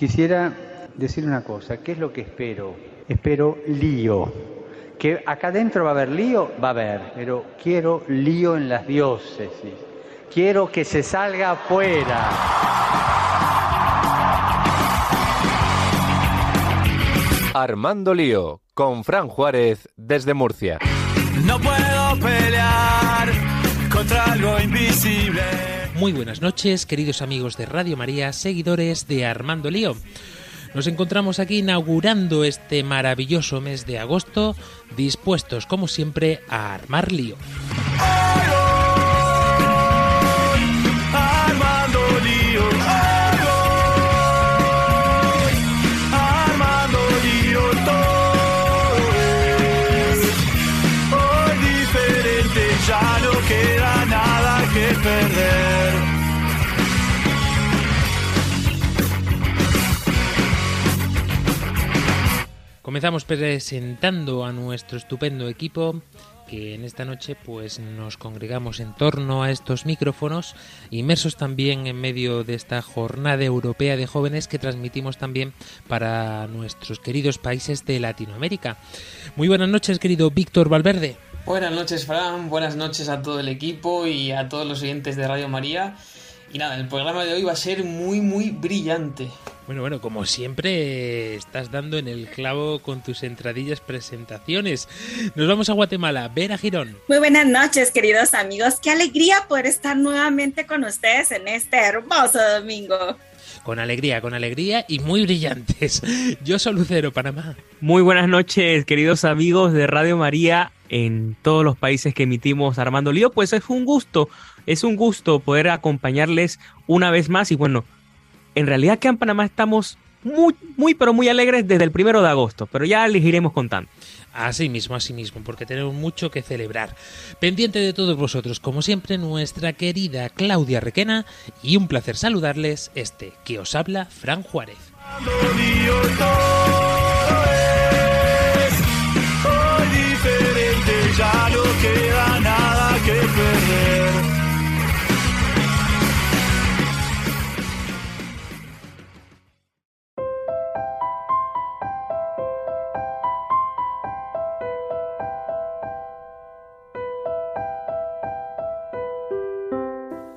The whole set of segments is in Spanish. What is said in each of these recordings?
Quisiera decir una cosa, ¿qué es lo que espero? Espero lío. Que acá adentro va a haber lío, va a haber, pero quiero lío en las diócesis. Quiero que se salga afuera. Armando Lío, con Fran Juárez desde Murcia. No puedo pelear contra algo invisible. Muy buenas noches, queridos amigos de Radio María, seguidores de Armando Lío. Nos encontramos aquí inaugurando este maravilloso mes de agosto, dispuestos como siempre a armar lío. Comenzamos presentando a nuestro estupendo equipo que en esta noche pues nos congregamos en torno a estos micrófonos, inmersos también en medio de esta jornada europea de jóvenes que transmitimos también para nuestros queridos países de Latinoamérica. Muy buenas noches, querido Víctor Valverde. Buenas noches, Fran. Buenas noches a todo el equipo y a todos los oyentes de Radio María. Y nada, el programa de hoy va a ser muy, muy brillante. Bueno, bueno, como siempre estás dando en el clavo con tus entradillas presentaciones. Nos vamos a Guatemala, Vera Girón. Muy buenas noches, queridos amigos. Qué alegría poder estar nuevamente con ustedes en este hermoso domingo. Con alegría, con alegría y muy brillantes. Yo soy Lucero, Panamá. Muy buenas noches, queridos amigos de Radio María en todos los países que emitimos Armando Lío. Pues es un gusto, es un gusto poder acompañarles una vez más. Y bueno, en realidad que en Panamá estamos muy, muy, pero muy alegres desde el primero de agosto, pero ya les iremos contando. Así mismo, así mismo, porque tenemos mucho que celebrar. Pendiente de todos vosotros, como siempre, nuestra querida Claudia Requena y un placer saludarles este que os habla Fran Juárez.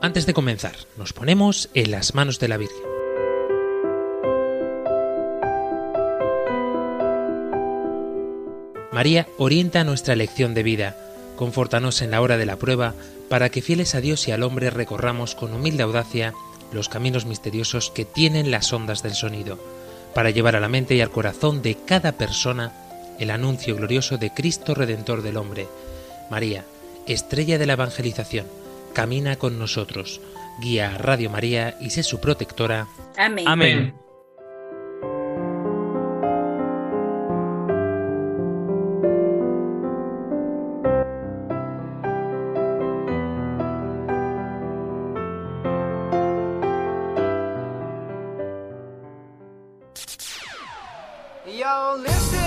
Antes de comenzar, nos ponemos en las manos de la Virgen. María orienta nuestra elección de vida, confórtanos en la hora de la prueba, para que fieles a Dios y al hombre recorramos con humilde audacia los caminos misteriosos que tienen las ondas del sonido, para llevar a la mente y al corazón de cada persona el anuncio glorioso de Cristo Redentor del hombre. María, estrella de la evangelización, camina con nosotros, guía a Radio María y sé su protectora. Amén. Amén. Yo, listen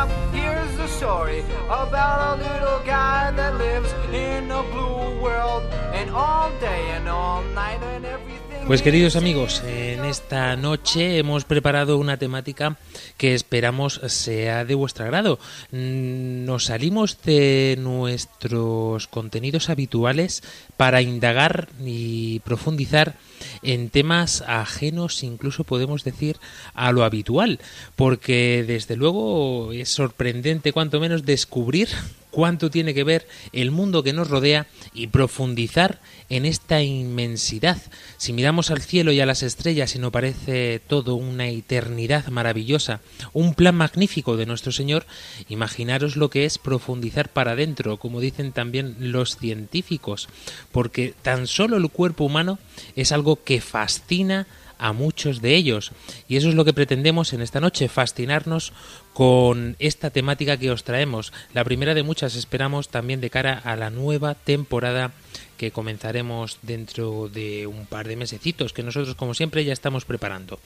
up, here's the story about a little guy that lives in a blue world, and all day and all night and everything. Pues queridos amigos, en esta noche hemos preparado una temática que esperamos sea de vuestro agrado. Mm, Nos salimos de nuestros contenidos habituales para indagar y profundizar en temas ajenos, incluso podemos decir, a lo habitual, porque desde luego es sorprendente cuanto menos descubrir cuánto tiene que ver el mundo que nos rodea y profundizar en esta inmensidad. Si miramos al cielo y a las estrellas y nos parece todo una eternidad maravillosa, un plan magnífico de nuestro Señor, imaginaros lo que es profundizar para adentro, como dicen también los científicos, porque tan solo el cuerpo humano es algo que fascina a muchos de ellos. Y eso es lo que pretendemos en esta noche, fascinarnos con esta temática que os traemos. La primera de muchas esperamos también de cara a la nueva temporada que comenzaremos dentro de un par de mesecitos, que nosotros como siempre ya estamos preparando.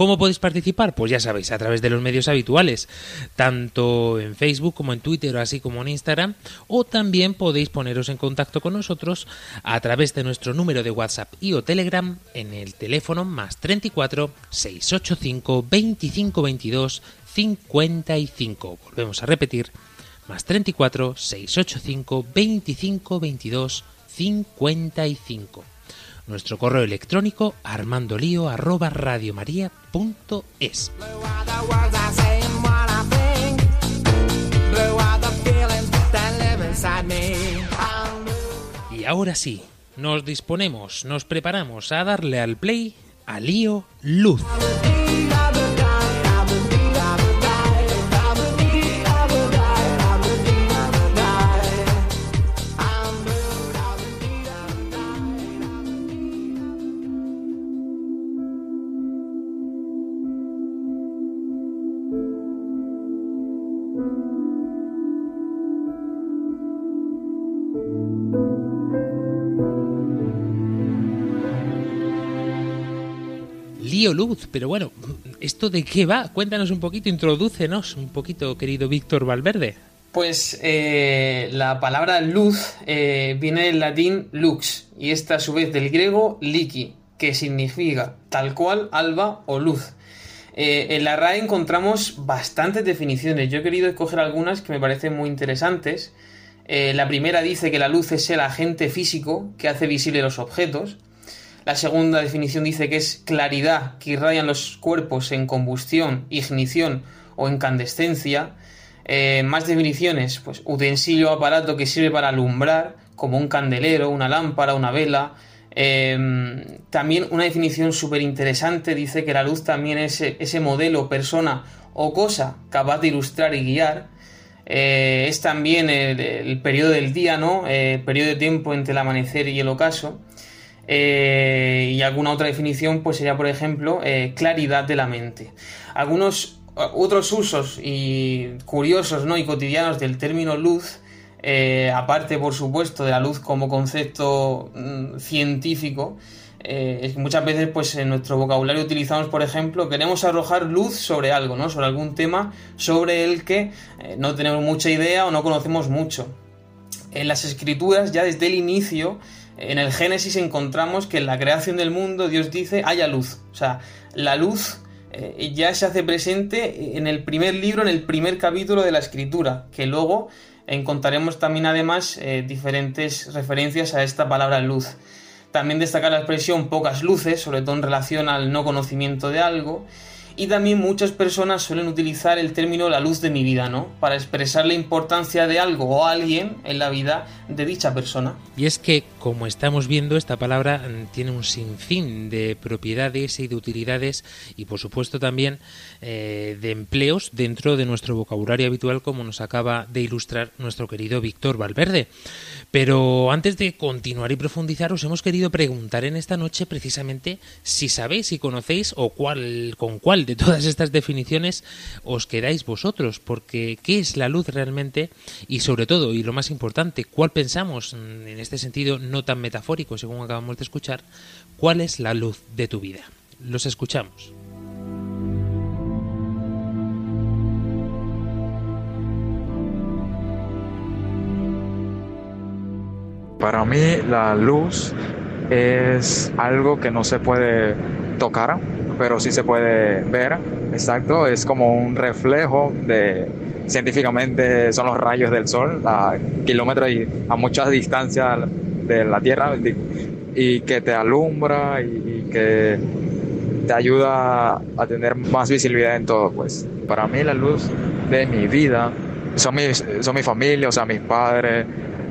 ¿Cómo podéis participar? Pues ya sabéis, a través de los medios habituales, tanto en Facebook como en Twitter, así como en Instagram, o también podéis poneros en contacto con nosotros a través de nuestro número de WhatsApp y o Telegram en el teléfono más 34 685 25 22 55. Volvemos a repetir, más 34 685 25 22 55. Nuestro correo electrónico armandolio arroba radiomaria.es. Blue are the words I say and what I think. Blue are the feelings that live inside me. I'm blue. Y ahora sí, nos disponemos, nos preparamos a darle al play a Lío Luz. Luz, pero bueno, ¿esto de qué va? Cuéntanos un poquito, introdúcenos un poquito, querido Víctor Valverde. Pues eh, la palabra luz eh, viene del latín lux y esta a su vez del griego liki, que significa tal cual alba o luz. Eh, en la RAE encontramos bastantes definiciones. Yo he querido escoger algunas que me parecen muy interesantes. La primera dice que la luz es el agente físico que hace visible los objetos. La segunda definición dice que es claridad que irradian los cuerpos en combustión, ignición o incandescencia. Eh, más definiciones, pues utensilio o aparato que sirve para alumbrar, como un candelero, una lámpara, una vela. Eh, también una definición súper interesante dice que la luz también es ese modelo, persona o cosa capaz de ilustrar y guiar. Eh, es también el, el periodo del día, ¿no? Eh, periodo de tiempo entre el amanecer y el ocaso. Y alguna otra definición, pues sería, por ejemplo, eh, claridad de la mente. Algunos eh, otros usos y curiosos ¿no? y cotidianos del término luz, eh, aparte, por supuesto, de la luz como concepto mm, científico, es que muchas veces pues en nuestro vocabulario utilizamos, por ejemplo, queremos arrojar luz sobre algo, ¿no? Sobre algún tema sobre el que no tenemos mucha idea o no conocemos mucho. En las escrituras, ya desde el inicio, en el Génesis encontramos que en la creación del mundo Dios dice haya luz. O sea, la luz eh, ya se hace presente en el primer libro, en el primer capítulo de la escritura, que luego encontraremos también además eh, diferentes referencias a esta palabra luz. También destacar la expresión pocas luces, sobre todo en relación al no conocimiento de algo. Y también muchas personas suelen utilizar el término la luz de mi vida, ¿no? Para expresar la importancia de algo o alguien en la vida de dicha persona. Y es que, como estamos viendo, esta palabra mm, tiene un sinfín de propiedades y de utilidades y, por supuesto, también eh, de empleos dentro de nuestro vocabulario habitual, como nos acaba de ilustrar nuestro querido Víctor Valverde. Pero antes de continuar y profundizar, os hemos querido preguntar en esta noche precisamente si sabéis, si conocéis o cuál, con cuál de todas estas definiciones os quedáis vosotros, porque ¿qué es la luz realmente? Y sobre todo, y lo más importante, ¿cuál pensamos, en este sentido no tan metafórico, según acabamos de escuchar, cuál es la luz de tu vida? Los escuchamos. Para mí la luz es algo que no se puede tocar, pero sí se puede ver. Exacto, es como un reflejo de, científicamente son los rayos del sol a kilómetros y a muchas distancias de la Tierra y que te alumbra y, que te ayuda a tener más visibilidad en todo. Pues para mí la luz de mi vida son mis, son mi familia, o sea, mis padres,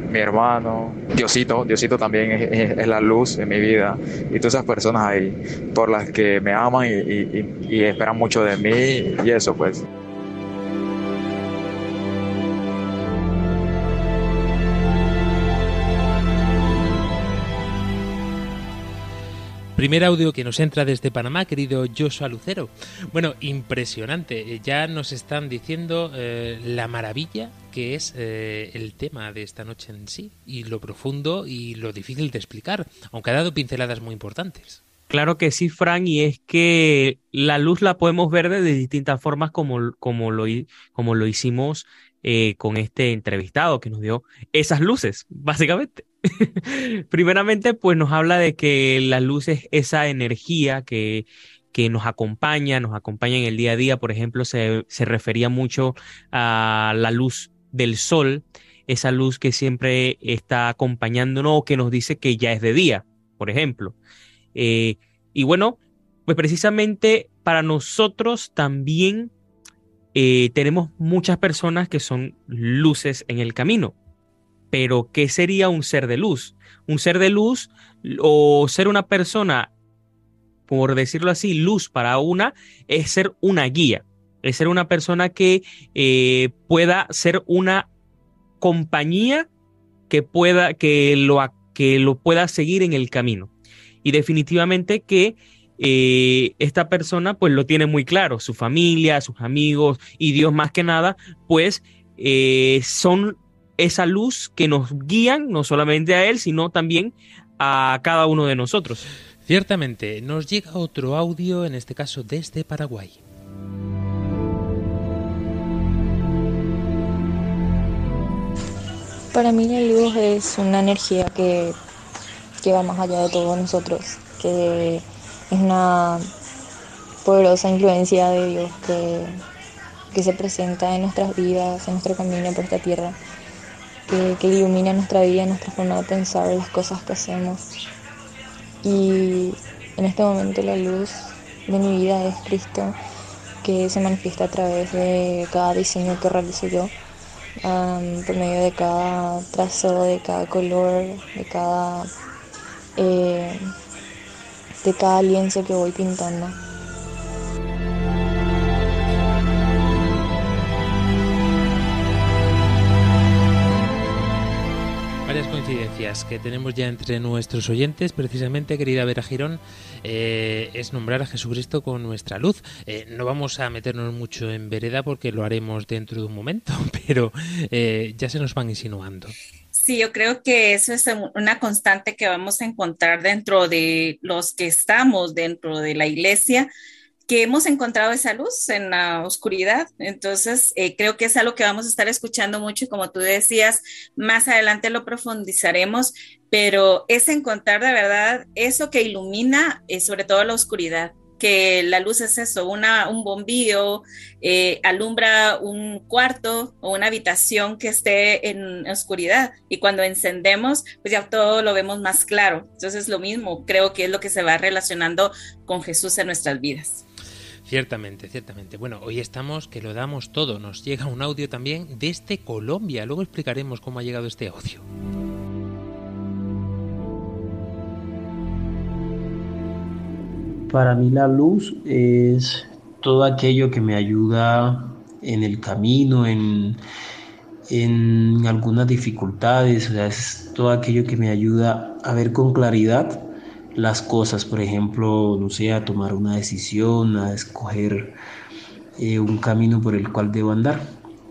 mi hermano, Diosito, Diosito también es, la luz en mi vida y todas esas personas ahí por las que me aman y, y- y- y esperan mucho de mí y eso pues. Primer audio que nos entra desde Panamá, querido Joshua Lucero. Bueno, impresionante. Eh, Ya nos están diciendo eh, la maravilla que es eh, el tema de esta noche en sí, y lo profundo y lo difícil de explicar, aunque ha dado pinceladas muy importantes. Claro que sí, Fran, y es que la luz la podemos ver de distintas formas como, como, lo, como lo hicimos eh, con este entrevistado que nos dio esas luces, básicamente. Primeramente, pues nos habla de que la luz es esa energía que, que nos acompaña, nos acompaña en el día a día. Por ejemplo, se, se refería mucho a la luz del sol, esa luz que siempre está acompañándonos o que nos dice que ya es de día, por ejemplo. Eh, y bueno, pues precisamente para nosotros también eh, tenemos muchas personas que son luces en el camino. Pero, ¿qué sería un ser de luz? Un ser de luz o ser una persona, por decirlo así, luz para una, es ser una guía, es ser una persona que eh, pueda ser una compañía que pueda, que lo, que lo pueda seguir en el camino. Y definitivamente que eh, esta persona pues lo tiene muy claro, su familia, sus amigos y Dios más que nada, pues eh, son esa luz que nos guían no solamente a él, sino también a cada uno de nosotros. Ciertamente, nos llega otro audio, en este caso desde Paraguay. Para mí la luz es una energía que, que va más allá de todos nosotros, que es una poderosa influencia de Dios que, que se presenta en nuestras vidas, en nuestro camino por esta tierra, que, que ilumina nuestra vida, nuestra forma de pensar, las cosas que hacemos. Y en este momento la luz de mi vida es Cristo, que se manifiesta a través de cada diseño que realizo yo por medio de cada trazo, de cada color, de cada, eh, de cada lienzo que voy pintando. Varias coincidencias que tenemos ya entre nuestros oyentes, precisamente, querida Vera Girón, eh, es nombrar a Jesucristo con nuestra luz. Eh, no vamos a meternos mucho en vereda porque lo haremos dentro de un momento, pero eh, ya se nos van insinuando. Sí, yo creo que eso es una constante que vamos a encontrar dentro de los que estamos dentro de la iglesia, que hemos encontrado esa luz en la oscuridad. Entonces, eh, creo que es algo que vamos a estar escuchando mucho y como tú decías, más adelante lo profundizaremos, pero es encontrar de verdad eso que ilumina eh, sobre todo la oscuridad que la luz es eso, una, un bombillo, eh, alumbra un cuarto o una habitación que esté en oscuridad y cuando encendemos, pues ya todo lo vemos más claro. Entonces lo mismo, creo que es lo que se va relacionando con Jesús en nuestras vidas. Ciertamente, ciertamente. Bueno, hoy estamos que lo damos todo. Nos llega un audio también desde Colombia. Luego explicaremos cómo ha llegado este audio. Para mí la luz es todo aquello que me ayuda en el camino, en, en algunas dificultades, es todo aquello que me ayuda a ver con claridad las cosas, por ejemplo, no sé, a tomar una decisión, a escoger eh, un camino por el cual debo andar.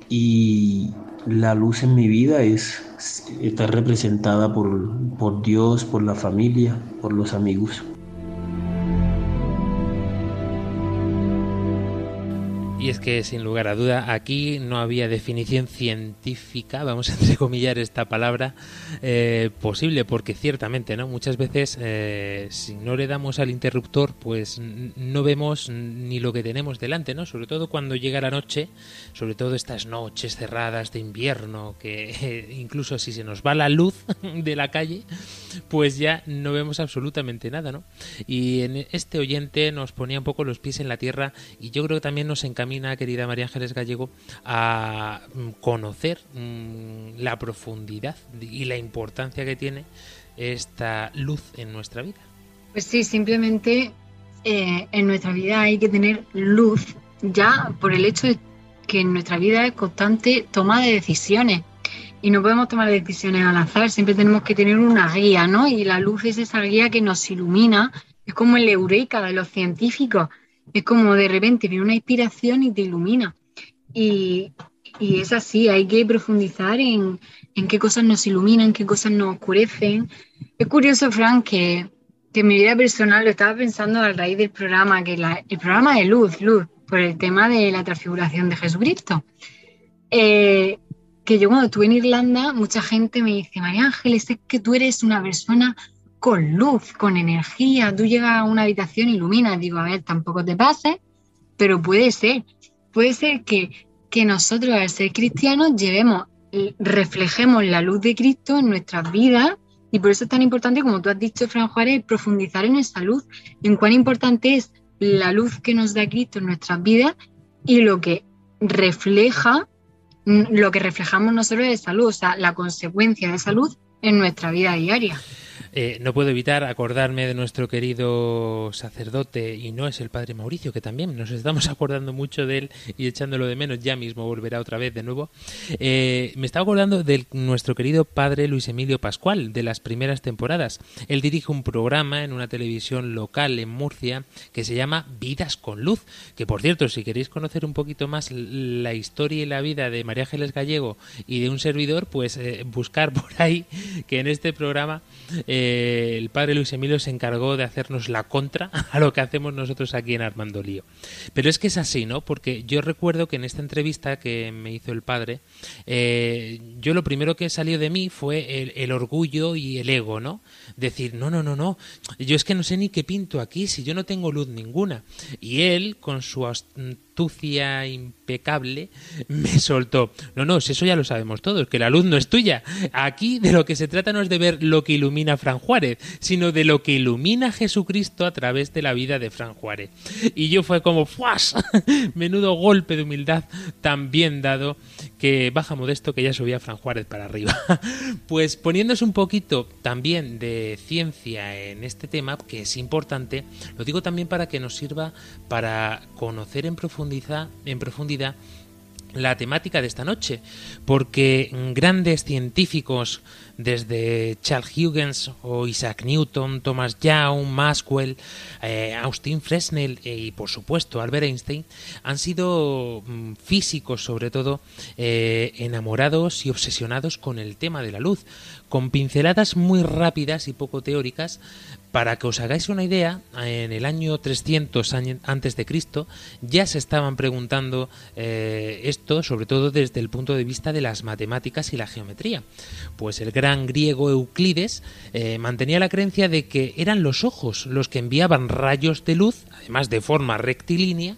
Y la luz en mi vida es estar representada por, por Dios, por la familia, por los amigos. Y es que, sin lugar a duda, aquí no había definición científica, vamos a entrecomillar esta palabra, eh, posible, porque ciertamente, ¿no? Muchas veces, eh, si no le damos al interruptor, pues no vemos ni lo que tenemos delante, ¿no? Sobre todo cuando llega la noche, sobre todo estas noches cerradas de invierno, que incluso si se nos va la luz de la calle, pues ya no vemos absolutamente nada, ¿no? Y en este oyente nos ponía un poco los pies en la tierra y yo creo que también nos encamina querida María Ángeles Gallego, a mm, conocer mm, la profundidad y la importancia que tiene esta luz en nuestra vida. Pues sí, simplemente eh, en nuestra vida hay que tener luz ya por el hecho de que en nuestra vida es constante toma de decisiones y no podemos tomar decisiones al azar, siempre tenemos que tener una guía, ¿no? Y la luz es esa guía que nos ilumina, es como el eureka de los científicos, es como de repente viene una inspiración y te ilumina. Y, es así, hay que profundizar en, qué cosas nos iluminan, qué cosas nos oscurecen. Es curioso, Frank, que que en mi vida personal lo estaba pensando a raíz del programa, que la- el programa de luz, luz, por el tema de la transfiguración de Jesucristo. Eh, que yo cuando estuve en Irlanda, mucha gente me dice, María Ángeles, es que tú eres una persona con luz, con energía, tú llegas a una habitación iluminas. Digo, a ver, tampoco te pases, pero puede ser, puede ser que, que nosotros al ser cristianos llevemos, reflejemos la luz de Cristo en nuestras vidas y por eso es tan importante, como tú has dicho, Fran Juárez, profundizar en esa luz, en cuán importante es la luz que nos da Cristo en nuestras vidas y lo que refleja, lo que reflejamos nosotros de esa luz, o sea, la consecuencia de esa luz en nuestra vida diaria. Eh, no puedo evitar acordarme de nuestro querido sacerdote, y no es el padre Mauricio, que también nos estamos acordando mucho de él y echándolo de menos, ya mismo volverá otra vez de nuevo. Eh, me estaba acordando de nuestro querido padre Luis Emilio Pascual, de las primeras temporadas. Él dirige un programa en una televisión local en Murcia que se llama Vidas con Luz, que por cierto, si queréis conocer un poquito más la historia y la vida de María Ángeles Gallego y de un servidor, pues eh, buscar por ahí que en este programa el padre Luis Emilio se encargó de hacernos la contra a lo que hacemos nosotros aquí en Armando Lío. Pero es que es así, ¿no? Porque yo recuerdo que en esta entrevista que me hizo el padre, eh, yo lo primero que salió de mí fue el, el orgullo y el ego, ¿no? Decir, no, no, no, no, yo es que no sé ni qué pinto aquí si yo no tengo luz ninguna. Y él, con su astucia impecable, me soltó, no, no, eso ya lo sabemos todos, que la luz no es tuya. Aquí de lo que se trata no es de ver lo que ilumina Fran Juárez, sino de lo que ilumina Jesucristo a través de la vida de Fran Juárez. Y yo fue como, ¡fuas! Menudo golpe de humildad tan bien dado que baja modesto que ya subía Fran Juárez para arriba. Pues poniéndose un poquito también de ciencia en este tema, que es importante, lo digo también para que nos sirva para conocer en profundidad, en profundidad la temática de esta noche, porque grandes científicos desde Charles Huygens o Isaac Newton, Thomas Young, Maxwell, eh, Austin Fresnel eh, y por supuesto Albert Einstein han sido mm, físicos sobre todo eh, enamorados y obsesionados con el tema de la luz, con pinceladas muy rápidas y poco teóricas para que os hagáis una idea, en el año 300 año- antes de Cristo ya se estaban preguntando eh, esto, sobre todo desde el punto de vista de las matemáticas y la geometría. Pues el gran griego Euclides eh, mantenía la creencia de que eran los ojos los que enviaban rayos de luz, además de forma rectilínea,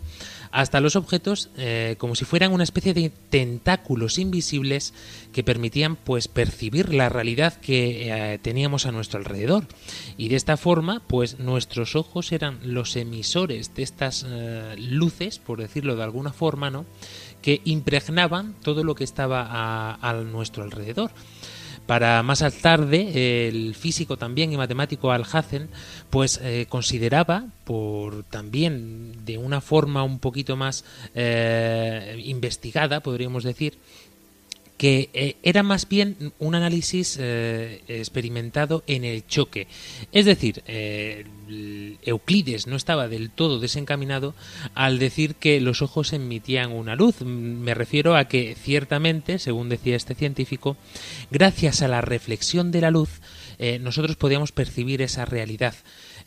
hasta los objetos eh, como si fueran una especie de tentáculos invisibles que permitían pues percibir la realidad que eh, teníamos a nuestro alrededor. Y de esta forma pues nuestros ojos eran los emisores de estas eh, luces por decirlo de alguna forma no que impregnaban todo lo que estaba a, a nuestro alrededor para más tarde, el físico también y matemático Alhazen, pues eh, consideraba, por también de una forma un poquito más eh, investigada, podríamos decir, que eh, era más bien un análisis eh, experimentado en el choque. Es decir, eh, Euclides no estaba del todo desencaminado al decir que los ojos emitían una luz. Me refiero a que ciertamente, según decía este científico, gracias a la reflexión de la luz, nosotros podíamos percibir esa realidad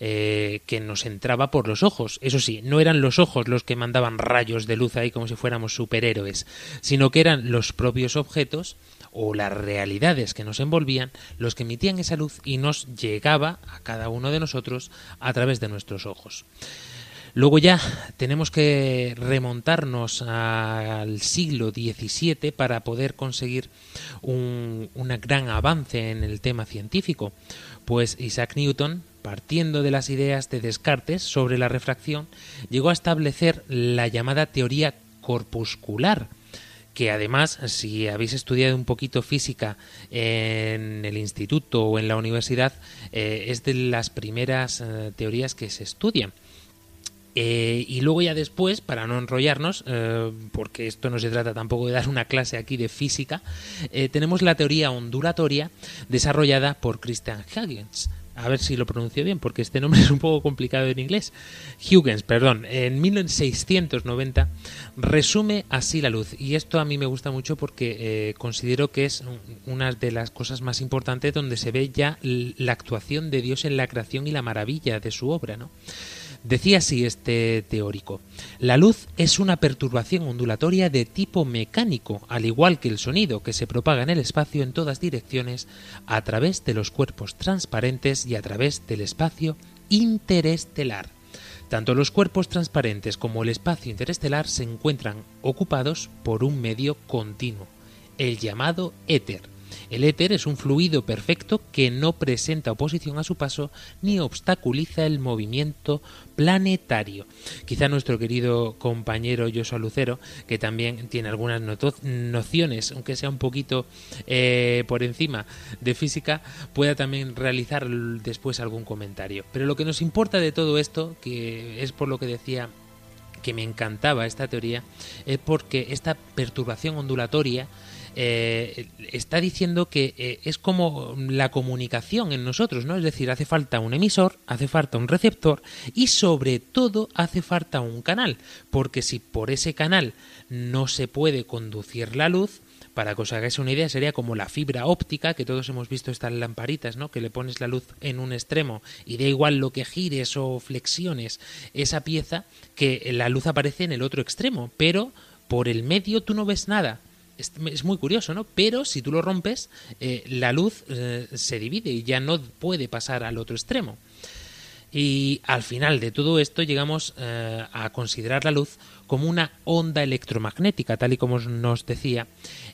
eh, que nos entraba por los ojos. Eso sí, no eran los ojos los que mandaban rayos de luz ahí como si fuéramos superhéroes, sino que eran los propios objetos o las realidades que nos envolvían los que emitían esa luz y nos llegaba a cada uno de nosotros a través de nuestros ojos. Luego ya tenemos que remontarnos al siglo XVII para poder conseguir un, un gran avance en el tema científico, pues Isaac Newton, partiendo de las ideas de Descartes sobre la refracción, llegó a establecer la llamada teoría corpuscular, que además, si habéis estudiado un poquito física en el instituto o en la universidad, eh, es de las primeras eh, teorías que se estudian. Eh, y luego ya después, para no enrollarnos, porque esto no se trata tampoco de dar una clase aquí de física, tenemos la teoría ondulatoria desarrollada por Christian Huygens. A ver si lo pronuncio bien, porque este nombre es un poco complicado en inglés. Huygens, perdón, en 1690 resume así la luz. Y esto a mí me gusta mucho porque eh, considero que es una de las cosas más importantes donde se ve ya la actuación de Dios en la creación y la maravilla de su obra, ¿no? Decía así este teórico, la luz es una perturbación ondulatoria de tipo mecánico, al igual que el sonido que se propaga en el espacio en todas direcciones a través de los cuerpos transparentes y a través del espacio interestelar. Tanto los cuerpos transparentes como el espacio interestelar se encuentran ocupados por un medio continuo, el llamado éter, el éter es un fluido perfecto que no presenta oposición a su paso ni obstaculiza el movimiento planetario. Quizá nuestro querido compañero Joshua Lucero, que también tiene algunas nociones, aunque sea un poquito eh, por encima de física, pueda también realizar después algún comentario. Pero lo que nos importa de todo esto, que es por lo que decía que me encantaba esta teoría, es porque esta perturbación ondulatoria eh, está diciendo que eh, es como la comunicación en nosotros, ¿no? Es decir, hace falta un emisor, hace falta un receptor y sobre todo hace falta un canal, porque si por ese canal no se puede conducir la luz, para que os hagáis una idea, sería como la fibra óptica, que todos hemos visto estas lamparitas, ¿no? Que le pones la luz en un extremo y da igual lo que gires o flexiones esa pieza, que la luz aparece en el otro extremo, pero por el medio tú no ves nada es, muy curioso, ¿no? Pero si tú lo rompes, eh, la luz eh, se divide y ya no puede pasar al otro extremo. Y al final de todo esto llegamos eh, a considerar la luz como una onda electromagnética, tal y como nos decía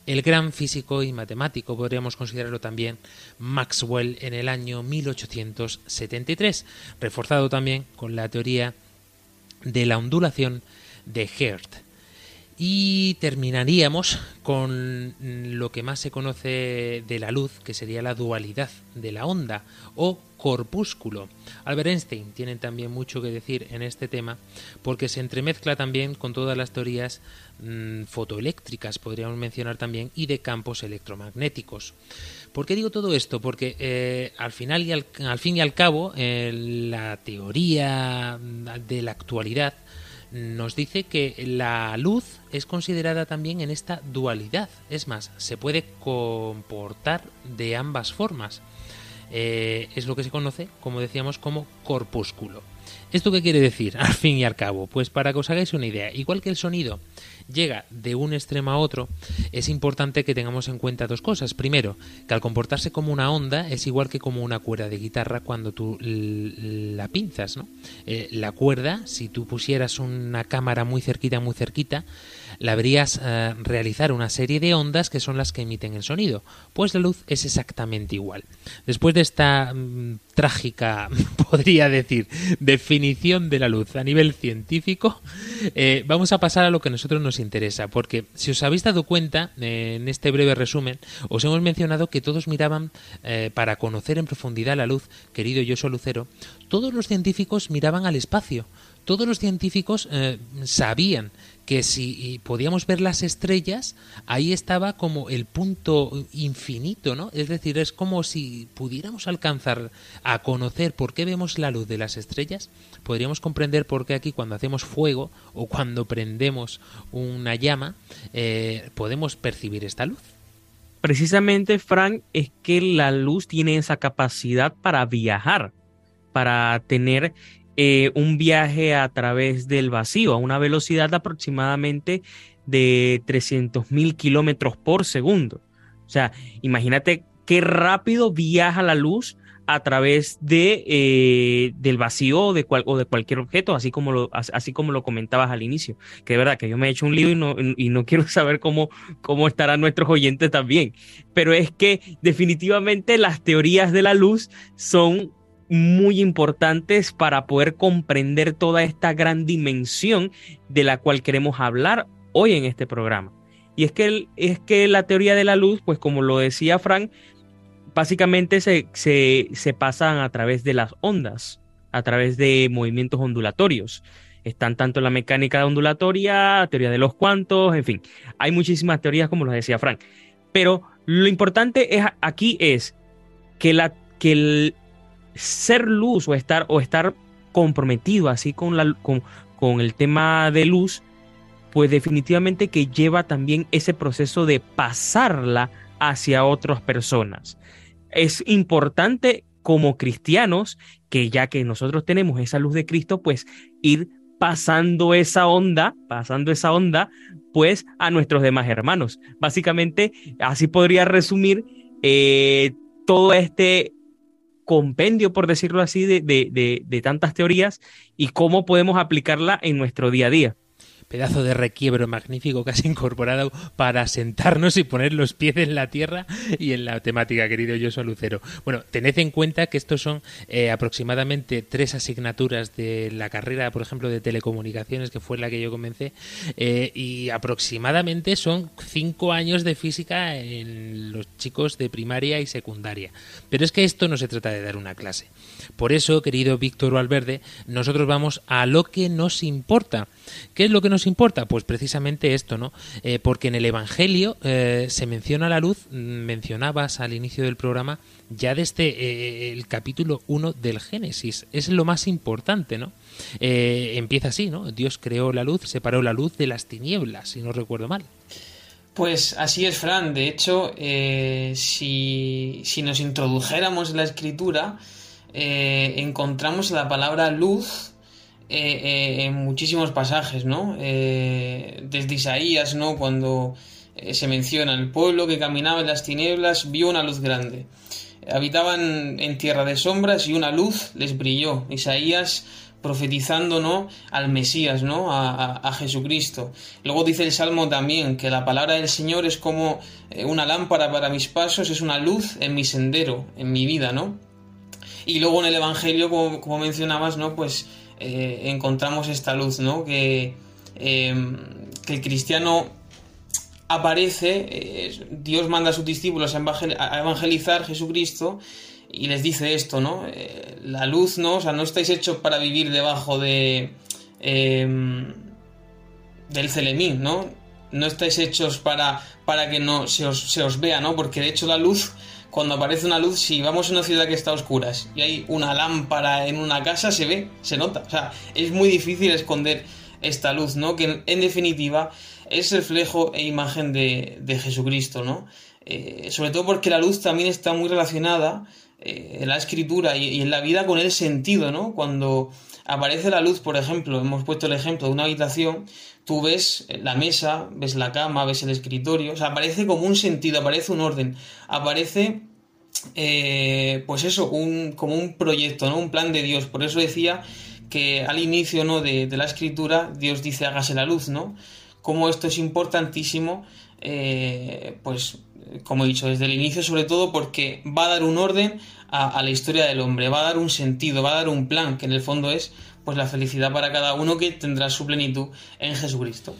el gran físico y matemático, podríamos considerarlo también Maxwell en el año 1873, reforzado también con la teoría de la ondulación de Hertz. Y terminaríamos con lo que más se conoce de la luz, que sería la dualidad de la onda o corpúsculo. Albert Einstein tiene también mucho que decir en este tema porque se entremezcla también con todas las teorías mm, fotoeléctricas, podríamos mencionar también, y de campos electromagnéticos. ¿Por qué digo todo esto? Porque eh, al final y al, fin y al cabo eh, la teoría de la actualidad nos dice que la luz es considerada también en esta dualidad. Es más, se puede comportar de ambas formas. Eh, es lo que se conoce, como decíamos, como corpúsculo. ¿Esto qué quiere decir, al fin y al cabo? Pues para que os hagáis una idea, igual que el sonido llega de un extremo a otro, es importante que tengamos en cuenta dos cosas. Primero, que al comportarse como una onda es igual que como una cuerda de guitarra cuando tú la pinzas, ¿no? Eh, la cuerda, si tú pusieras una cámara muy cerquita, muy cerquita, la verías eh, realizar una serie de ondas que son las que emiten el sonido. Pues la luz es exactamente igual. Después de esta mm, trágica, podría decir, definición de la luz a nivel científico, eh, vamos a pasar a lo que a nosotros nos interesa, porque si os habéis dado cuenta, eh, en este breve resumen, os hemos mencionado que todos miraban para conocer en profundidad la luz, querido Yoso Lucero, todos los científicos miraban al espacio, todos los científicos sabían que si podíamos ver las estrellas, ahí estaba como el punto infinito, ¿no? Es decir, es como si pudiéramos alcanzar a conocer por qué vemos la luz de las estrellas, podríamos comprender por qué aquí cuando hacemos fuego o cuando prendemos una llama, eh, podemos percibir esta luz. Precisamente, Frank, es que la luz tiene esa capacidad para viajar, para tener eh, un viaje a través del vacío a una velocidad aproximadamente de 300 mil kilómetros por segundo. O sea, imagínate qué rápido viaja la luz a través de, eh, del vacío de, o de cualquier objeto, así como, lo, así como lo comentabas al inicio. Que de verdad que yo me he hecho un lío y no, y no quiero saber cómo, cómo estarán nuestros oyentes también. Pero es que definitivamente las teorías de la luz son muy importantes para poder comprender toda esta gran dimensión de la cual queremos hablar hoy en este programa. Y es que, es que la teoría de la luz, pues como lo decía Frank, básicamente se, se, pasan a través de las ondas, a través de movimientos ondulatorios. Están tanto la mecánica ondulatoria, teoría de los cuantos, en fin, hay muchísimas teorías como lo decía Frank. Pero lo importante es, aquí es que, la, que el, ser luz o estar, o estar comprometido así con, la, con, con el tema de luz, pues definitivamente que lleva también ese proceso de pasarla hacia otras personas. Es importante como cristianos que ya que nosotros tenemos esa luz de Cristo, pues ir pasando esa onda, pasando esa onda, pues a nuestros demás hermanos. Básicamente, así podría resumir eh, todo este compendio, por decirlo así, de, de, de tantas teorías y cómo podemos aplicarla en nuestro día a día pedazo de requiebro magnífico que has incorporado para sentarnos y poner los pies en la tierra y en la temática, querido Joshua Lucero. Bueno, tened en cuenta que estos son eh, aproximadamente tres asignaturas de la carrera, por ejemplo, de telecomunicaciones, que fue la que yo comencé, eh, y aproximadamente son cinco años de física en los chicos de primaria y secundaria. Pero es que esto no se trata de dar una clase. Por eso, querido Víctor Valverde, nosotros vamos a lo que nos importa. ¿Qué es lo que nos importa? Pues precisamente esto, ¿no? Eh, porque en el Evangelio eh, se menciona la luz, mencionabas al inicio del programa, ya desde eh, el capítulo 1 del Génesis. Es lo más importante, ¿no? empieza así, ¿no? Dios creó la luz, separó la luz de las tinieblas, si no recuerdo mal. Pues así es, Fran. De hecho, si, si, nos introdujéramos en la escritura, encontramos la palabra luz eh, eh, en muchísimos pasajes, ¿no? Eh, desde Isaías, ¿no? Cuando se menciona el pueblo que caminaba en las tinieblas vio una luz grande. Habitaban en tierra de sombras y una luz les brilló. Isaías profetizando ¿no? al Mesías, ¿no? A, Jesucristo. Luego dice el Salmo también que la palabra del Señor es como una lámpara para mis pasos, es una luz en mi sendero, en mi vida, ¿no? Y luego en el Evangelio, como, como mencionabas, ¿no? Pues eh, encontramos esta luz, ¿no? Que, eh, que el cristiano aparece, eh, Dios manda a sus discípulos a evangelizar Jesucristo y les dice esto, ¿no? la luz, ¿no? O sea, no estáis hechos para vivir debajo de em, del celemín, ¿no? No estáis hechos para, para que no se os, se os vea, ¿no? Porque de hecho la luz cuando aparece una luz, si vamos a una ciudad que está a oscuras y hay una lámpara en una casa, se ve, se nota. O sea, es muy difícil esconder esta luz, ¿no? Que en definitiva es reflejo e imagen de, Jesucristo, ¿no? Eh, sobre todo porque la luz también está muy relacionada eh, en la escritura y, en la vida con el sentido, ¿no? Cuando aparece la luz, por ejemplo, hemos puesto el ejemplo de una habitación, tú ves la mesa, ves la cama, ves el escritorio, o sea, aparece como un sentido, aparece un orden, aparece, eh, pues eso, un, como un proyecto, ¿no? Un plan de Dios. Por eso decía que al inicio, ¿no? De, la escritura, Dios dice hágase la luz, ¿no? Como esto es importantísimo, eh, pues como he dicho, desde el inicio sobre todo porque va a dar un orden a, la historia del hombre, va a dar un sentido, va a dar un plan, que en el fondo es pues la felicidad para cada uno que tendrá su plenitud en Jesucristo.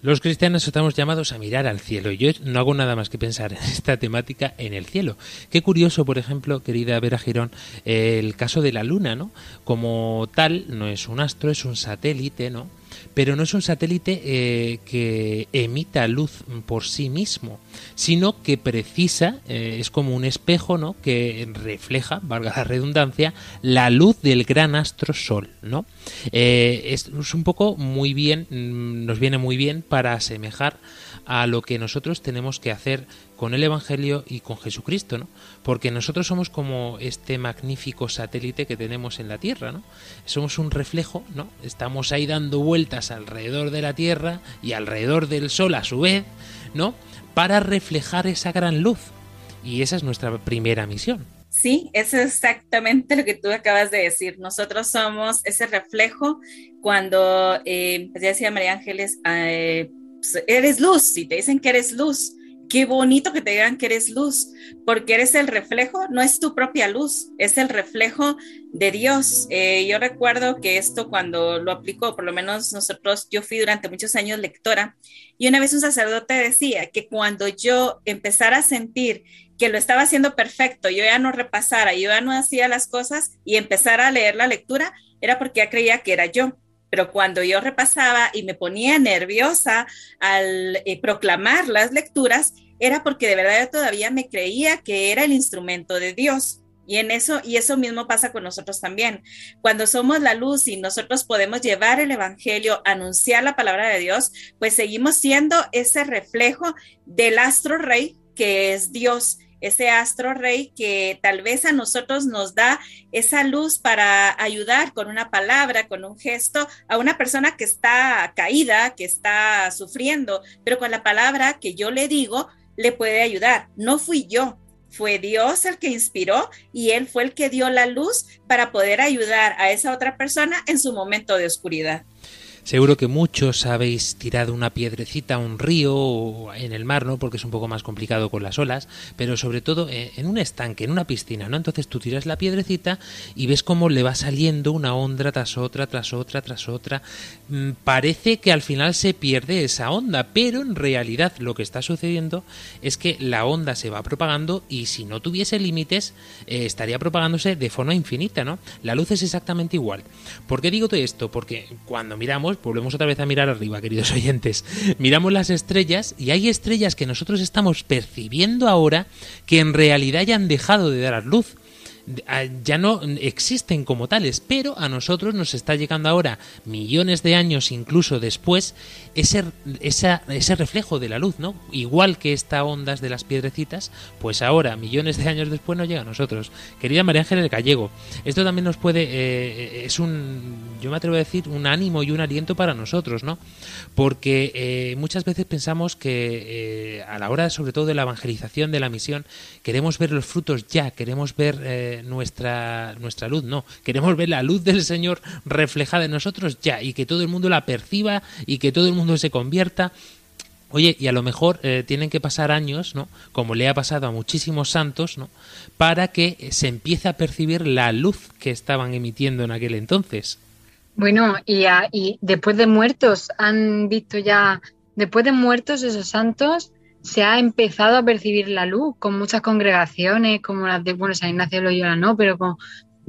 Los cristianos estamos llamados a mirar al cielo yo no hago nada más que pensar en esta temática en el cielo. Qué curioso, por ejemplo, querida Vera Girón, el caso de la Luna, ¿no? Como tal, no es un astro, es un satélite, ¿no? Pero no es un satélite eh, que emita luz por sí mismo, sino que precisa, eh, es como un espejo, ¿no? Que refleja, valga la redundancia, la luz del gran astro Sol, ¿no? Eh, es, un poco muy bien, mm, nos viene muy bien para asemejar a lo que nosotros tenemos que hacer con el Evangelio y con Jesucristo, ¿no? Porque nosotros somos como este magnífico satélite que tenemos en la Tierra, ¿no? Somos un reflejo, ¿no? Estamos ahí dando vueltas alrededor de la Tierra y alrededor del Sol a su vez, ¿no? Para reflejar esa gran luz. Y esa es nuestra primera misión. Sí, es exactamente lo que tú acabas de decir. Nosotros somos ese reflejo cuando, eh, ya decía María Ángeles, eh, pues, eres luz, si te dicen que eres luz, qué bonito que te digan que eres luz, porque eres el reflejo, no es tu propia luz, es el reflejo de Dios. Eh, yo recuerdo que esto cuando lo aplicó, por lo menos nosotros, yo fui durante muchos años lectora, y una vez un sacerdote decía que cuando yo empezara a sentir que lo estaba haciendo perfecto, yo ya no repasara, yo ya no hacía las cosas y empezara a leer la lectura, era porque ya creía que era yo pero cuando yo repasaba y me ponía nerviosa al eh, proclamar las lecturas, era porque de verdad todavía me creía que era el instrumento de Dios. Y en eso, y eso mismo pasa con nosotros también. Cuando somos la luz y nosotros podemos llevar el evangelio, anunciar la palabra de Dios, pues seguimos siendo ese reflejo del astro rey que es Dios, ese astro rey que tal vez a nosotros nos da esa luz para ayudar con una palabra, con un gesto a una persona que está caída, que está sufriendo, pero con la palabra que yo le digo, le puede ayudar. No fui yo, fue Dios el que inspiró y Él fue el que dio la luz para poder ayudar a esa otra persona en su momento de oscuridad. Seguro que muchos habéis tirado una piedrecita a un río o en el mar, ¿no? Porque es un poco más complicado con las olas, pero sobre todo eh, en un estanque, en una piscina, ¿no? Entonces tú tiras la piedrecita y ves cómo le va saliendo una onda tras otra, tras otra, tras otra. Mm, parece que al final se pierde esa onda, pero en realidad lo que está sucediendo es que la onda se va propagando y si no tuviese límites eh, estaría propagándose de forma infinita, ¿no? La luz es exactamente igual. ¿Por qué digo todo esto? Porque cuando miramos volvemos otra vez a mirar arriba, queridos oyentes. Miramos las estrellas y hay estrellas que nosotros estamos percibiendo ahora que en realidad ya han dejado de dar luz ya no existen como tales, pero a nosotros nos está llegando ahora, millones de años incluso después, ese, ese reflejo de la luz, ¿no? Igual que esta ondas de las piedrecitas, pues ahora, millones de años después, nos llega a nosotros. Querida María Ángel Gallego, esto también nos puede, eh, es un, yo me atrevo a decir, un ánimo y un aliento para nosotros, ¿no? Porque eh, muchas veces pensamos que eh, a la hora, sobre todo de la evangelización, de la misión, queremos ver los frutos ya, queremos ver nuestra, nuestra luz, no. Queremos ver la luz del Señor reflejada en nosotros ya y que todo el mundo la perciba y que todo el mundo se convierta. Oye, y a lo mejor eh, tienen que pasar años, ¿no? Como le ha pasado a muchísimos santos, ¿no? Para que se empiece a percibir la luz que estaban emitiendo en aquel entonces. Bueno, y, y después de muertos, han visto ya, después de muertos esos santos, se ha empezado a percibir la luz con muchas congregaciones, como las de, bueno, San Ignacio de Loyola no, pero con,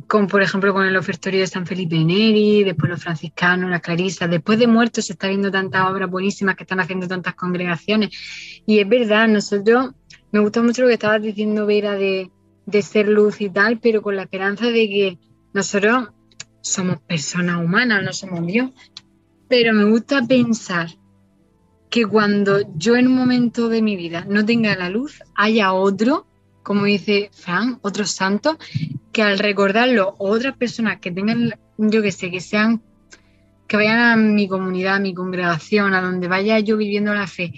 con, por ejemplo, con el ofertorio de San Felipe Neri, después los franciscanos, las clarisas. Después de muertos se está viendo tantas obras buenísimas que están haciendo tantas congregaciones. Y es verdad, nosotros, me gusta mucho lo que estabas diciendo, Vera, de, de ser luz y tal, pero con la esperanza de que nosotros somos personas humanas, no somos Dios. Pero me gusta pensar que cuando yo en un momento de mi vida no tenga la luz, haya otro, como dice Fran, otros santos, que al recordarlo, otras personas que tengan, yo que sé, que sean, que vayan a mi comunidad, a mi congregación, a donde vaya yo viviendo la fe,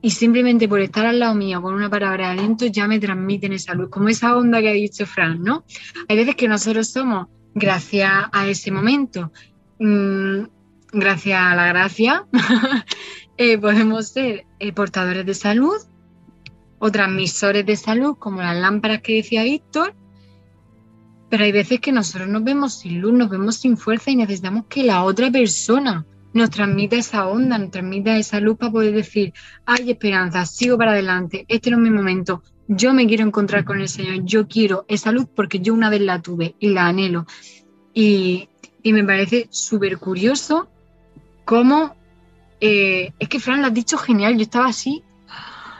y simplemente por estar al lado mío con una palabra de aliento ya me transmiten esa luz, como esa onda que ha dicho Fran, ¿no? Hay veces que nosotros somos, gracias a ese momento, mmm, gracias a la gracia, Eh, podemos ser eh, portadores de salud o transmisores de salud, como las lámparas que decía Víctor, pero hay veces que nosotros nos vemos sin luz, nos vemos sin fuerza y necesitamos que la otra persona nos transmita esa onda, nos transmita esa luz para poder decir, hay esperanza, sigo para adelante, este no es mi momento, yo me quiero encontrar con el Señor, yo quiero esa luz porque yo una vez la tuve y la anhelo. Y, y me parece súper curioso cómo eh, es que Fran lo has dicho genial, yo estaba así,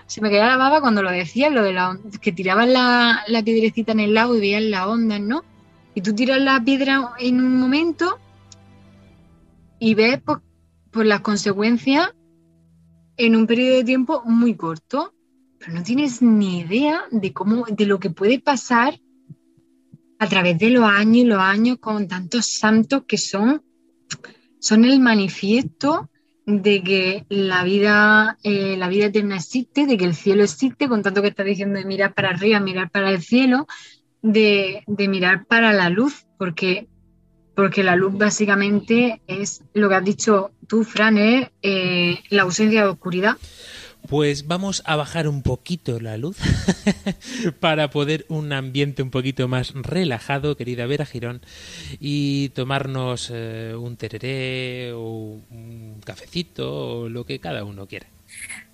se me quedaba la baba cuando lo decías, lo de la, que tiraban la, piedrecita en el lago y veías la onda, ¿no? Y tú tiras la piedra en un momento y ves pues, pues, las consecuencias en un periodo de tiempo muy corto, pero no tienes ni idea de cómo, de lo que puede pasar a través de los años y los años con tantos santos que son, son el manifiesto de que la vida, eh, la vida eterna existe, de que el cielo existe, con tanto que está diciendo de mirar para arriba, mirar para el cielo, de, mirar para la luz, porque, porque la luz básicamente es lo que has dicho tú, Fran, es eh, la ausencia de oscuridad. Pues vamos a bajar un poquito la luz para poder un ambiente un poquito más relajado, querida Vera Girón, y tomarnos eh, un tereré o un cafecito o lo que cada uno quiera.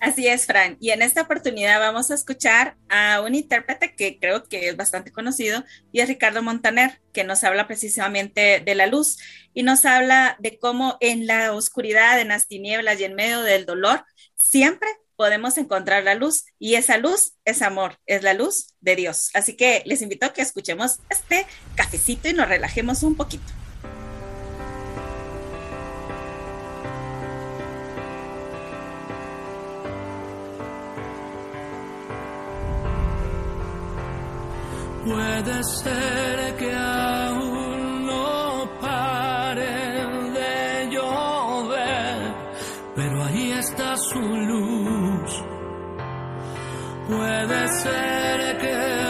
Así es, Fran. Y en esta oportunidad vamos a escuchar a un intérprete que creo que es bastante conocido y es Ricardo Montaner, que nos habla precisamente de la luz y nos habla de cómo en la oscuridad, en las tinieblas y en medio del dolor, siempre podemos encontrar la luz y esa luz es amor, es la luz de Dios. Así que les invito a que escuchemos este cafecito y nos relajemos un poquito. Puede ser que aún no pare de llover, pero ahí está su luz Puede ser que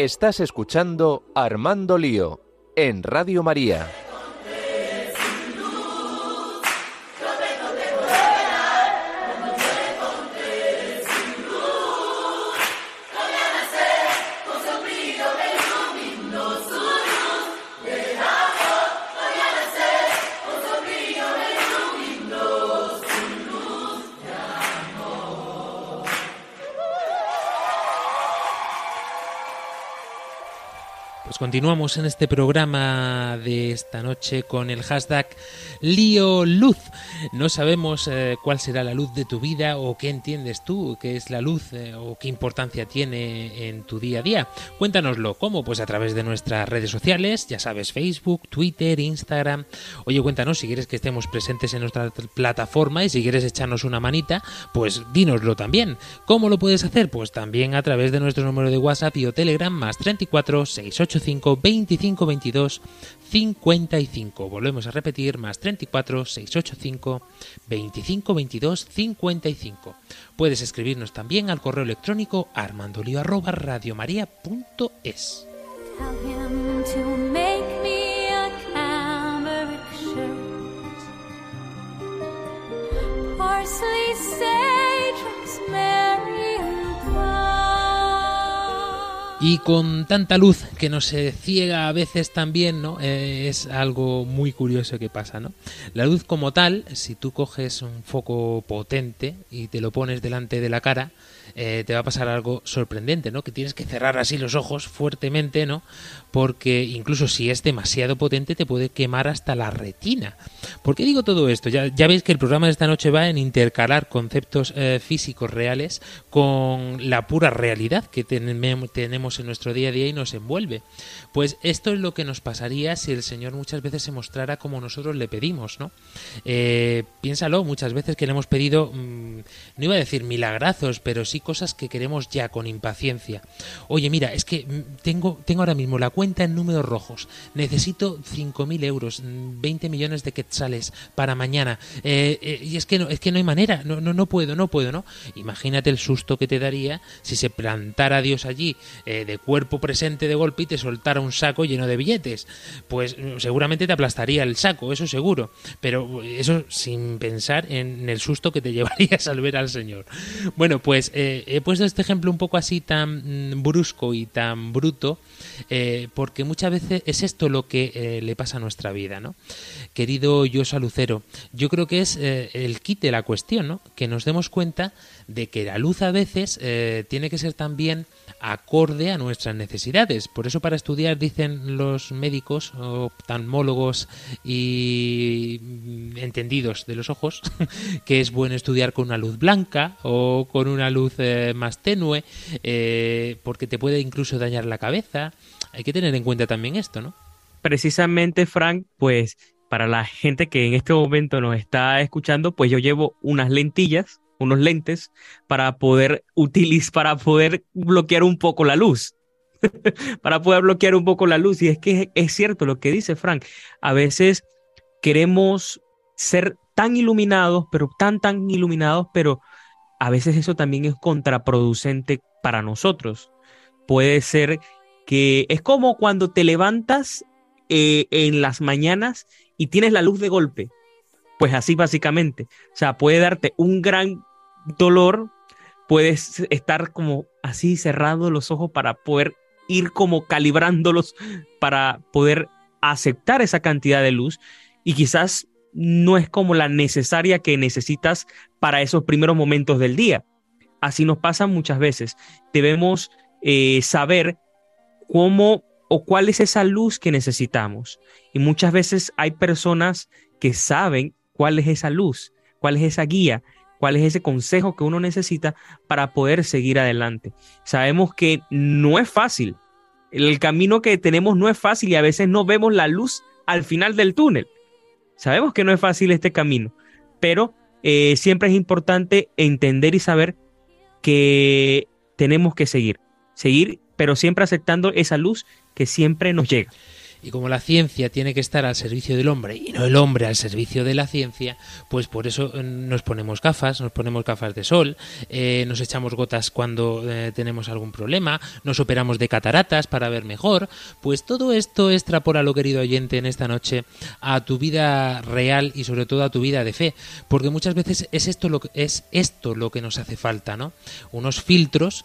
Estás escuchando Armando Lío en Radio María. Continuamos en este programa de esta noche con el hashtag Lío Luz. No sabemos eh, cuál será la luz de tu vida o qué entiendes tú qué es la luz eh, o qué importancia tiene en tu día a día. Cuéntanoslo. ¿Cómo? Pues a través de nuestras redes sociales, ya sabes, Facebook, Twitter, Instagram. Oye, cuéntanos si quieres que estemos presentes en nuestra plataforma y si quieres echarnos una manita, pues dínoslo también. ¿Cómo lo puedes hacer? Pues también a través de nuestro número de WhatsApp y o Telegram más 34 688 25 22 55. Volvemos a repetir, más 34 685 25 22 55. Puedes escribirnos también al correo electrónico armandolio arroba radiomaria.es. Parsley, sage, y con tanta luz que nos ciega a veces también, ¿no? Eh, es algo muy curioso que pasa, ¿no? La luz como tal, si tú coges un foco potente y te lo pones delante de la cara, eh, te va a pasar algo sorprendente, ¿no? Que tienes que cerrar así los ojos fuertemente, ¿no? Porque incluso si es demasiado potente te puede quemar hasta la retina. ¿Por qué digo todo esto? Ya, ya veis que el programa de esta noche va en intercalar conceptos eh, físicos reales con la pura realidad que tenemos en nuestro día a día y nos envuelve. Pues esto es lo que nos pasaría si el Señor muchas veces se mostrara como nosotros le pedimos, ¿no? Eh, piénsalo, muchas veces que le hemos pedido, mm, no iba a decir milagrazos, pero sí cosas que queremos ya con impaciencia. Oye, mira, es que mm, tengo, tengo ahora mismo la cuenta en números rojos, necesito 5.000 euros, 20 mm, millones de quetzales para mañana, eh, eh, y es que, no, es que no hay manera, no, no, no puedo, no puedo, ¿no? Imagínate el susto que te daría si se plantara Dios allí eh, de cuerpo presente de golpe y te soltara un saco lleno de billetes. Pues mm, seguramente te aplastaría el saco, eso seguro, pero eso sin pensar en el susto que te llevarías al ver al Señor. Bueno, pues he puesto este ejemplo un poco así tan mm, brusco y tan bruto eh, porque muchas veces es esto lo que eh, le pasa a nuestra vida, ¿no? Querido Yosa Lucero, yo creo que es eh, el de la cuestión, ¿no? Que nos demos cuenta de que la luz a veces tiene que ser también acorde a nuestras necesidades. Por eso para estudiar dicen los médicos, oftalmólogos y mm, entendidos de los ojos, que es bueno estudiar con una luz blanca o con una luz más tenue, porque te puede incluso dañar la cabeza hay que tener en cuenta también esto, ¿no? Precisamente, Frank, pues para la gente que en este momento nos está escuchando, pues yo llevo unas lentillas, unos lentes para poder utilizar, para poder bloquear un poco la luz. para poder bloquear un poco la luz. Y es que es cierto lo que dice Frank. A veces queremos ser tan iluminados, pero tan, tan iluminados, pero a veces eso también es contraproducente para nosotros. Puede ser que es como cuando te levantas eh, en las mañanas y tienes la luz de golpe. Pues así básicamente. O sea, puede darte un gran dolor, puedes estar como así cerrando los ojos para poder ir como calibrándolos para poder aceptar esa cantidad de luz y quizás no es como la necesaria que necesitas para esos primeros momentos del día. Así nos pasa muchas veces. Debemos eh, saber cómo o cuál es esa luz que necesitamos. Y muchas veces hay personas que saben cuál es esa luz, cuál es esa guía, cuál es ese consejo que uno necesita para poder seguir adelante. Sabemos que no es fácil. El camino que tenemos no es fácil y a veces no vemos la luz al final del túnel. Sabemos que no es fácil este camino, pero eh, siempre es importante entender y saber que tenemos que seguir, seguir pero siempre aceptando esa luz que siempre nos llega. Y como la ciencia tiene que estar al servicio del hombre y no el hombre al servicio de la ciencia, pues por eso eh, nos ponemos gafas, nos ponemos gafas de sol, eh, nos echamos gotas cuando eh, tenemos algún problema, nos operamos de cataratas para ver mejor. Pues todo esto lo querido oyente, en esta noche a tu vida real y sobre todo a tu vida de fe, porque muchas veces es esto lo que, es esto lo que nos hace falta, ¿no? Unos filtros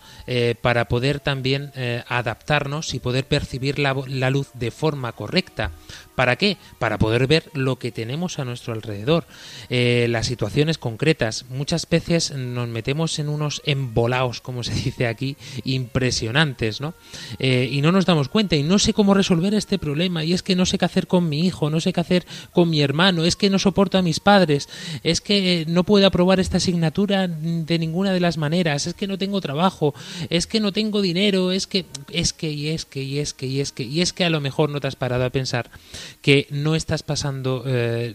para poder también adaptarnos y poder percibir la luz de forma correcta ¿Para qué? Para poder ver lo que tenemos a nuestro alrededor, eh, las situaciones concretas. Muchas veces nos metemos en unos embolaos, como se dice aquí, impresionantes, ¿no? Eh, y no nos damos cuenta y no sé cómo resolver este problema y es que no sé qué hacer con mi hijo, no sé qué hacer con mi hermano, es que no soporto a mis padres, es que no puedo aprobar esta asignatura de ninguna de las maneras, es que no tengo trabajo, es que no tengo dinero, es que, es que, y es que, y es que, y es que, y es que a lo mejor no te has parado a pensar que no estás pasando eh,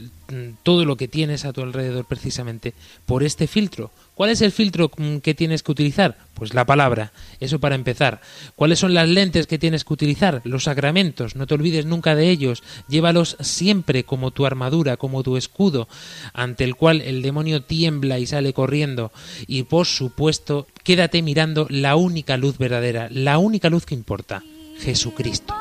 todo lo que tienes a tu alrededor precisamente por este filtro. ¿Cuál es el filtro mm, que tienes que utilizar? Pues la palabra, eso para empezar. ¿Cuáles son las lentes que tienes que utilizar? Los sacramentos, no te olvides nunca de ellos, llévalos siempre como tu armadura, como tu escudo, ante el cual el demonio tiembla y sale corriendo. Y por supuesto, quédate mirando la única luz verdadera, la única luz que importa, Jesucristo.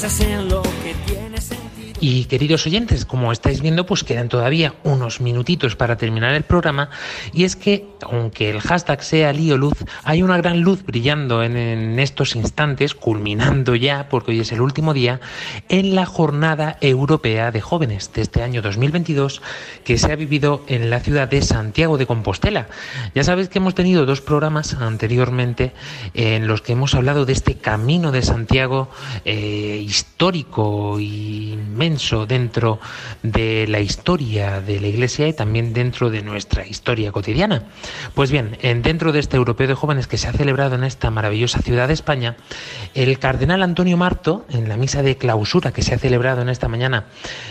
Piensas en lo que tiene sentido. Y queridos oyentes, como estáis viendo, pues quedan todavía unos minutitos para terminar el programa. Y es que, aunque el hashtag sea lío luz, hay una gran luz brillando en, estos instantes, culminando ya, porque hoy es el último día, en la Jornada Europea de Jóvenes de este año 2022, que se ha vivido en la ciudad de Santiago de Compostela. Ya sabéis que hemos tenido dos programas anteriormente en los que hemos hablado de este camino de Santiago eh, histórico y dentro de la historia de la Iglesia y también dentro de nuestra historia cotidiana. Pues bien, en, dentro de este Europeo de Jóvenes que se ha celebrado en esta maravillosa ciudad de España, el cardenal Antonio Marto, en la misa de clausura que se ha celebrado en esta mañana,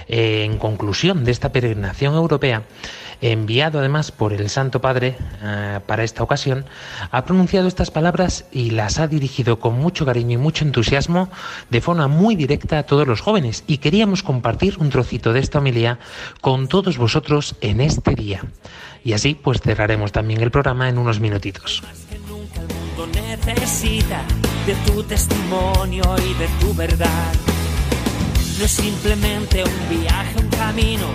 eh, en conclusión de esta peregrinación europea, enviado además por el Santo Padre eh, para esta ocasión, ha pronunciado estas palabras y las ha dirigido con mucho cariño y mucho entusiasmo de forma muy directa a todos los jóvenes. Y queríamos compartir un trocito de esta homilía con todos vosotros en este día. Y así pues cerraremos también el programa en unos minutitos. necesita de tu testimonio y de tu verdad. No es simplemente un viaje, un camino,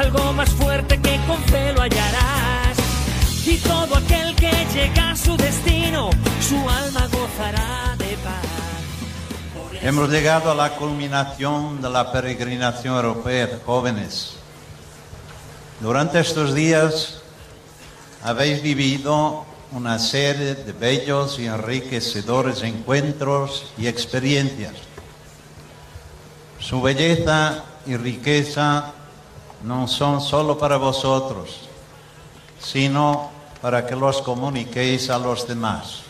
algo más fuerte que con fe lo hallarás. Y todo aquel que llega a su destino, su alma gozará de paz. Hemos llegado a la culminación de la peregrinación europea de jóvenes. Durante estos días habéis vivido una serie de bellos y enriquecedores encuentros y experiencias. Su belleza y riqueza no son solo para vosotros, sino para que los comuniquéis a los demás.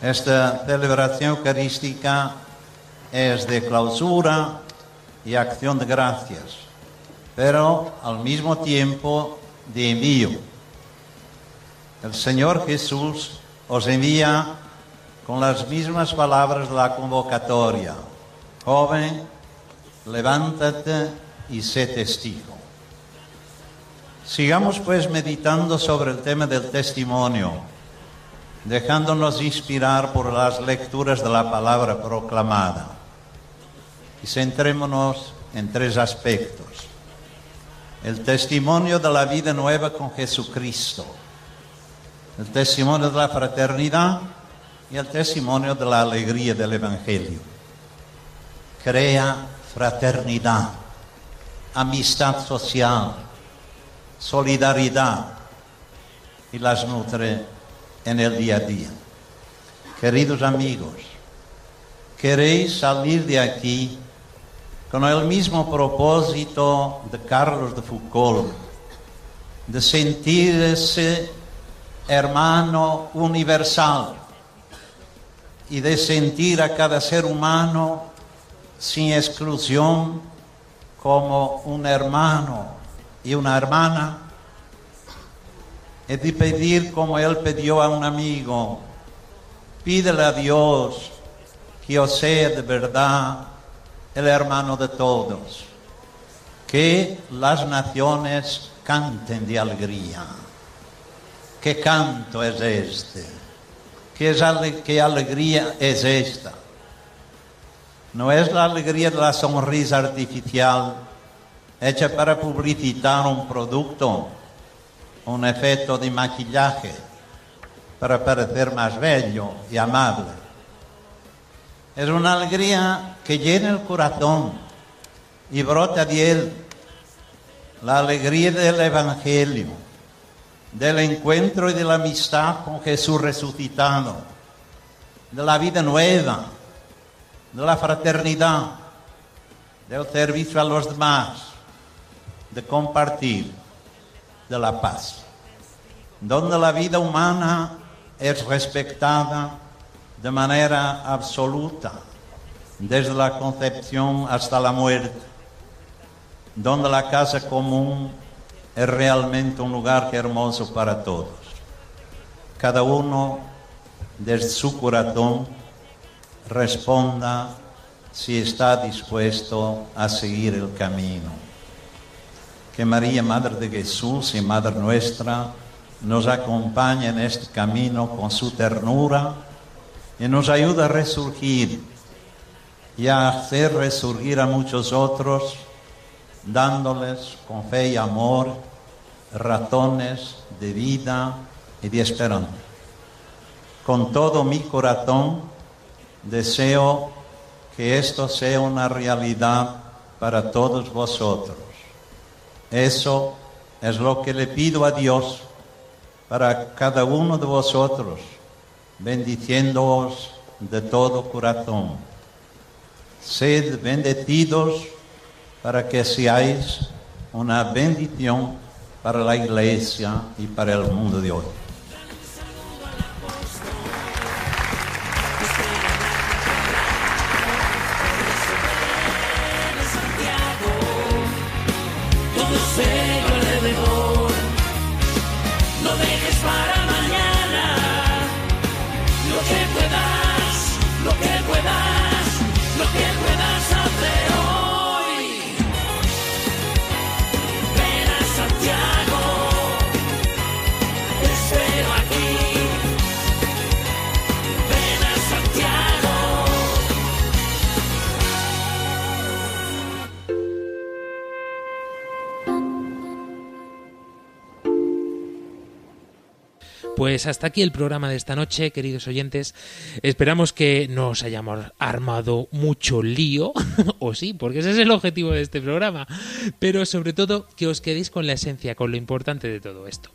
Esta celebración eucarística es de clausura y acción de gracias, pero al mismo tiempo de envío. El Señor Jesús os envía con las mismas palabras de la convocatoria. Joven, levántate y sé testigo. Sigamos pues meditando sobre el tema del testimonio, dejándonos inspirar por las lecturas de la palabra proclamada. Y centrémonos en tres aspectos. El testimonio de la vida nueva con Jesucristo, el testimonio de la fraternidad y el testimonio de la alegría del Evangelio. Crea fraternidad, amistad social, solidaridad y las nutre en el día a día. Queridos amigos, queréis salir de aquí con el mismo propósito de Carlos de Foucault, de sentirse hermano universal y de sentir a cada ser humano sin exclusión como un hermano y una hermana. y de pedir como él pidió a un amigo, pídele a Dios que yo sea de verdad el hermano de todos, que las naciones canten de alegría. ¿Qué canto es este? ¿Qué, es qué alegría es esta? No es la alegría de la sonrisa artificial hecha para publicitar un producto, un efecto de maquillaje para parecer más bello y amable. Es una alegría que llena el corazón y brota de él la alegría del Evangelio, del encuentro y de la amistad con Jesús resucitado, de la vida nueva, de la fraternidad, del servicio a los demás, de compartir, de la paz, donde la vida humana es respetada de manera absoluta, desde la concepción hasta la muerte, donde la casa común es realmente un lugar hermoso para todos. Cada uno desde su corazón responda si está dispuesto a seguir el camino. Que María, Madre de Jesús y Madre nuestra, nos acompañe en este camino con su ternura y nos ayude a resurgir y a hacer resurgir a muchos otros, dándoles con fe y amor razones de vida y de esperanza. Con todo mi corazón deseo que esto sea una realidad para todos vosotros. Eso es lo que le pido a Dios para cada uno de vosotros, bendiciéndoos de todo corazón. Sed bendecidos para que seáis una bendición para la iglesia y para el mundo de hoy. Pues hasta aquí el programa de esta noche, queridos oyentes. Esperamos que no os hayamos armado mucho lío, o sí, porque ese es el objetivo de este programa, pero sobre todo que os quedéis con la esencia, con lo importante de todo esto.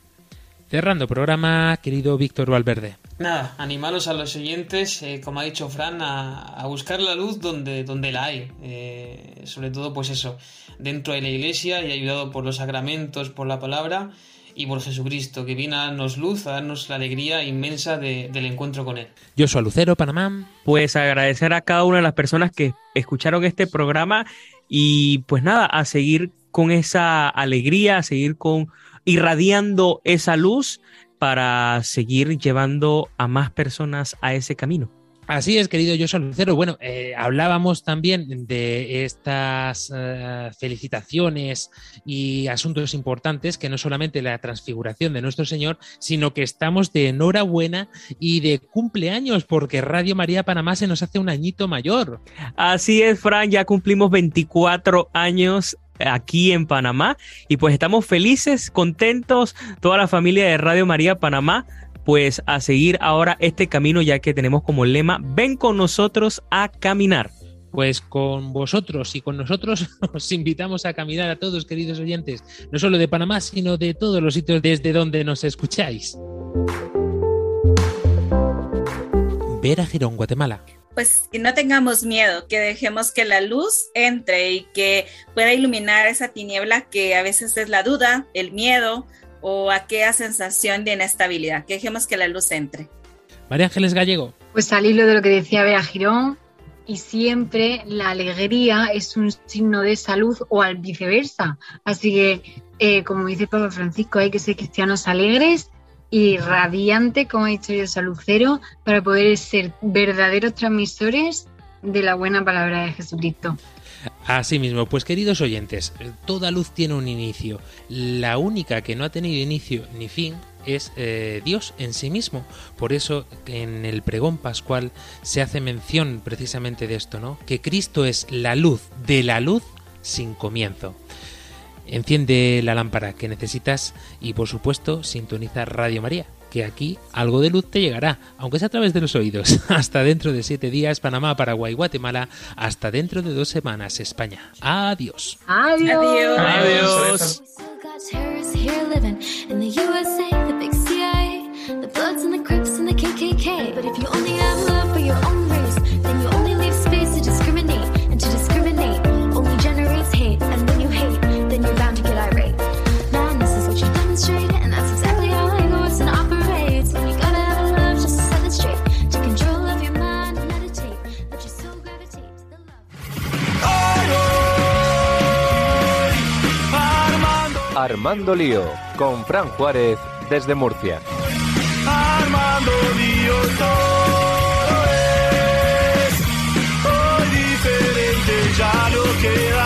Cerrando programa, querido Víctor Valverde. Nada, animaros a los oyentes, eh, como ha dicho Fran, a, buscar la luz donde, donde la hay. Eh, sobre todo, pues eso, dentro de la iglesia y ayudado por los sacramentos, por la palabra y por Jesucristo, que viene a darnos luz, a darnos la alegría inmensa de- del encuentro con Él. Yo soy Lucero, Panamá. Pues agradecer a cada una de las personas que escucharon este programa y pues nada, a seguir con esa alegría, a seguir con irradiando esa luz para seguir llevando a más personas a ese camino. Así es, querido Joshua Lucero. Bueno, eh, hablábamos también de estas eh, felicitaciones y asuntos importantes, que no solamente la transfiguración de nuestro Señor, sino que estamos de enhorabuena y de cumpleaños, porque Radio María Panamá se nos hace un añito mayor. Así es, Fran, ya cumplimos 24 años aquí en Panamá y pues estamos felices, contentos, toda la familia de Radio María Panamá, pues a seguir ahora este camino ya que tenemos como lema, ven con nosotros a caminar. Pues con vosotros y con nosotros os invitamos a caminar a todos, queridos oyentes, no solo de Panamá, sino de todos los sitios desde donde nos escucháis. Vera Girón, Guatemala. pues que no tengamos miedo, que dejemos que la luz entre y que pueda iluminar esa tiniebla que a veces es la duda, el miedo o aquella sensación de inestabilidad, que dejemos que la luz entre. María Ángeles Gallego. Pues al hilo de lo que decía Bea Girón, y siempre la alegría es un signo de salud o al viceversa. Así que, eh, como dice Papa Francisco, hay que ser cristianos alegres y radiante, como ha dicho yo, Lucero, para poder ser verdaderos transmisores de la buena palabra de Jesucristo. Asimismo, pues queridos oyentes, toda luz tiene un inicio. La única que no ha tenido inicio ni fin es eh, Dios en sí mismo. Por eso en el pregón pascual se hace mención precisamente de esto, ¿no? Que Cristo es la luz de la luz sin comienzo. Enciende la lámpara que necesitas y por supuesto sintoniza Radio María, que aquí algo de luz te llegará, aunque sea a través de los oídos. Hasta dentro de siete días, Panamá, Paraguay, Guatemala. Hasta dentro de dos semanas, España. Adiós. Adiós. Adiós. Armando Lío, con Fran Juárez desde Murcia. Armando Lío, todo es hoy diferente, ya no queda.